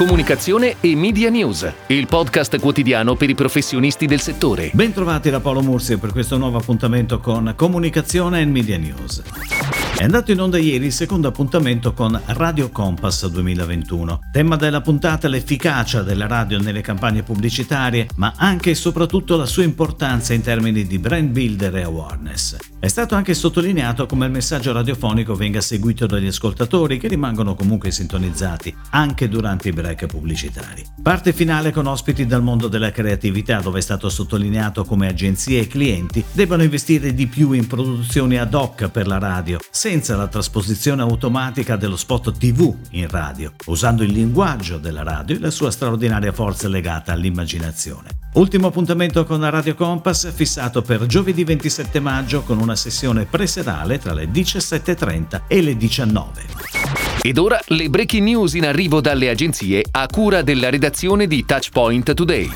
comunicazione e media news, il podcast quotidiano per i professionisti del settore. Bentrovati da Paolo Mursi per questo nuovo appuntamento con Comunicazione e Media News. È andato in onda ieri il secondo appuntamento con Radio Compass 2021. Tema della puntata l'efficacia della radio nelle campagne pubblicitarie, ma anche e soprattutto la sua importanza in termini di brand builder e awareness. È stato anche sottolineato come il messaggio radiofonico venga seguito dagli ascoltatori che rimangono comunque sintonizzati anche durante i break pubblicitari. Parte finale con ospiti dal mondo della creatività dove è stato sottolineato come agenzie e clienti debbano investire di più in produzioni ad hoc per la radio, senza la trasposizione automatica dello spot TV in radio, usando il linguaggio della radio e la sua straordinaria forza legata all'immaginazione. Ultimo appuntamento con Radio Compass fissato per giovedì 27 maggio con una sessione preserale tra le 17.30 e le 19. Ed ora le breaking news in arrivo dalle agenzie a cura della redazione di Touchpoint Today.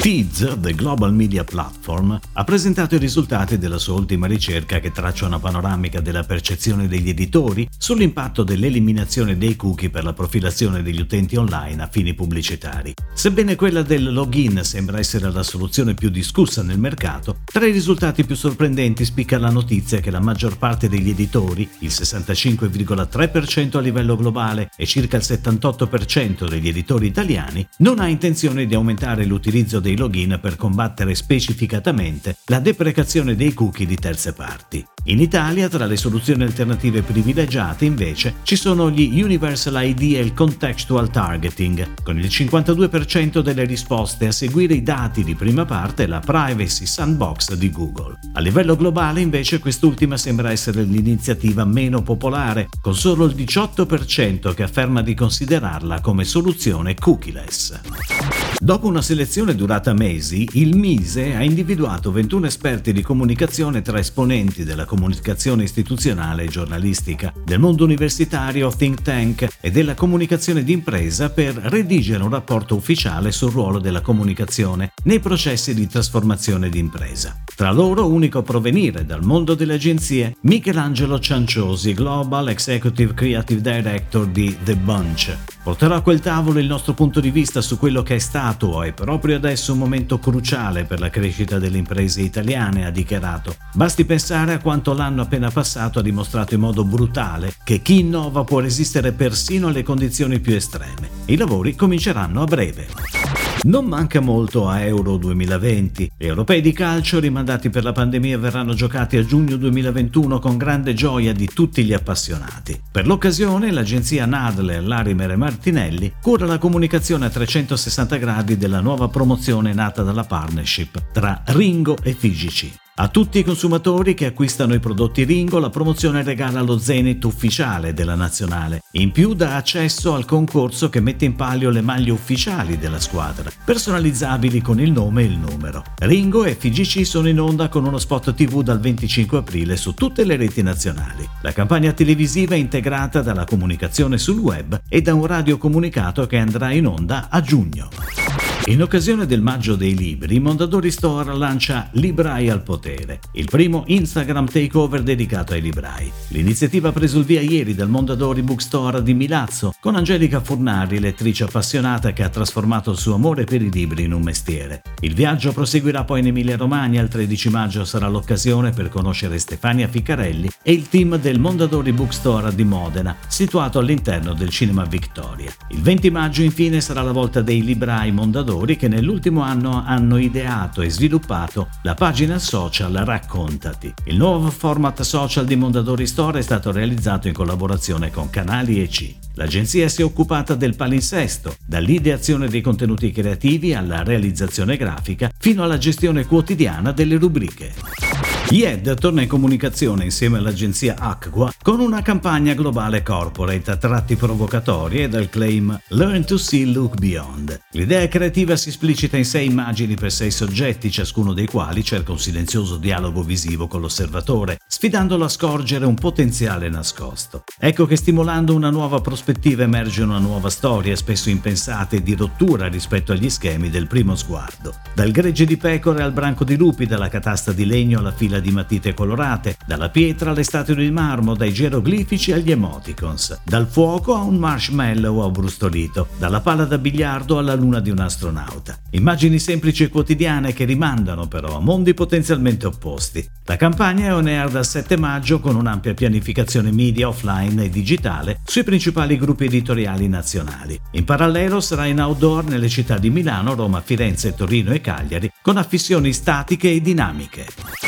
Teads, The Global Media Platform, ha presentato i risultati della sua ultima ricerca che traccia una panoramica della percezione degli editori sull'impatto dell'eliminazione dei cookie per la profilazione degli utenti online a fini pubblicitari. Sebbene quella del login sembra essere la soluzione più discussa nel mercato, tra i risultati più sorprendenti spicca la notizia che la maggior parte degli editori, il 65,3% a livello globale e circa il 78% degli editori italiani, non ha intenzione di aumentare l'utilizzo dei login per combattere specificatamente la deprecazione dei cookie di terze parti. In Italia, tra le soluzioni alternative privilegiate, invece, ci sono gli Universal ID e il Contextual Targeting, con il 52% delle risposte a seguire i dati di prima parte e la Privacy Sandbox di Google. A livello globale, invece, quest'ultima sembra essere l'iniziativa meno popolare, con solo il 18% che afferma di considerarla come soluzione cookieless. Dopo una selezione durata mesi, il Mise ha individuato 21 esperti di comunicazione tra esponenti della comunicazione istituzionale e giornalistica, del mondo universitario, think tank e della comunicazione d'impresa per redigere un rapporto ufficiale sul ruolo della comunicazione nei processi di trasformazione d'impresa. Tra loro, unico a provenire dal mondo delle agenzie, Michelangelo Cianciosi, Global Executive Creative Director di The Bunch. Porterò a quel tavolo il nostro punto di vista su quello che è stato e proprio adesso un momento cruciale per la crescita delle imprese italiane, ha dichiarato. Basti pensare a quanto l'anno appena passato ha dimostrato in modo brutale che chi innova può resistere persino alle condizioni più estreme. I lavori cominceranno a breve. Non manca molto a Euro 2020. Gli europei di calcio rimandati per la pandemia verranno giocati a giugno 2021 con grande gioia di tutti gli appassionati. Per l'occasione l'agenzia Nadler Larimer e Martinelli cura la comunicazione a 360 gradi della nuova promozione nata dalla partnership tra Ringo e FIGC. A tutti i consumatori che acquistano i prodotti Ringo la promozione regala lo Zenith ufficiale della nazionale. In più dà accesso al concorso che mette in palio le maglie ufficiali della squadra, personalizzabili con il nome e il numero. Ringo e FGC sono in onda con uno spot TV dal 25 aprile su tutte le reti nazionali. La campagna televisiva è integrata dalla comunicazione sul web e da un radiocomunicato che andrà in onda a giugno. In occasione del Maggio dei Libri, Mondadori Store lancia Librai al potere, il primo Instagram takeover dedicato ai librai. L'iniziativa ha preso il via ieri dal Mondadori Bookstore di Milazzo, con Angelica Furnari, lettrice appassionata che ha trasformato il suo amore per i libri in un mestiere. Il viaggio proseguirà poi in Emilia-Romagna, il 13 maggio sarà l'occasione per conoscere Stefania Ficcarelli e il team del Mondadori Bookstore di Modena, situato all'interno del Cinema Victoria. Il 20 maggio infine sarà la volta dei librai Mondadori creatori che nell'ultimo anno hanno ideato e sviluppato la pagina social Raccontati. Il nuovo format social di Mondadori Store è stato realizzato in collaborazione con Canali EC. L'agenzia si è occupata del palinsesto, dall'ideazione dei contenuti creativi alla realizzazione grafica fino alla gestione quotidiana delle rubriche. IED torna in comunicazione insieme all'agenzia Acqua con una campagna globale corporate a tratti provocatori e dal claim Learn to see, look beyond. L'idea creativa si esplicita in sei immagini per sei soggetti, ciascuno dei quali cerca un silenzioso dialogo visivo con l'osservatore, sfidandolo a scorgere un potenziale nascosto. Ecco che stimolando una nuova prospettiva emerge una nuova storia, spesso impensata e di rottura rispetto agli schemi del primo sguardo. Dal gregge di pecore al branco di lupi, dalla catasta di legno alla fila tela di matite colorate, dalla pietra alle statue di marmo, dai geroglifici agli emoticons, dal fuoco a un marshmallow abbrustolito, dalla palla da biliardo alla luna di un astronauta. Immagini semplici e quotidiane che rimandano però a mondi potenzialmente opposti. La campagna è on air dal 7 maggio con un'ampia pianificazione media offline e digitale sui principali gruppi editoriali nazionali. In parallelo sarà in outdoor nelle città di Milano, Roma, Firenze, Torino e Cagliari con affissioni statiche e dinamiche.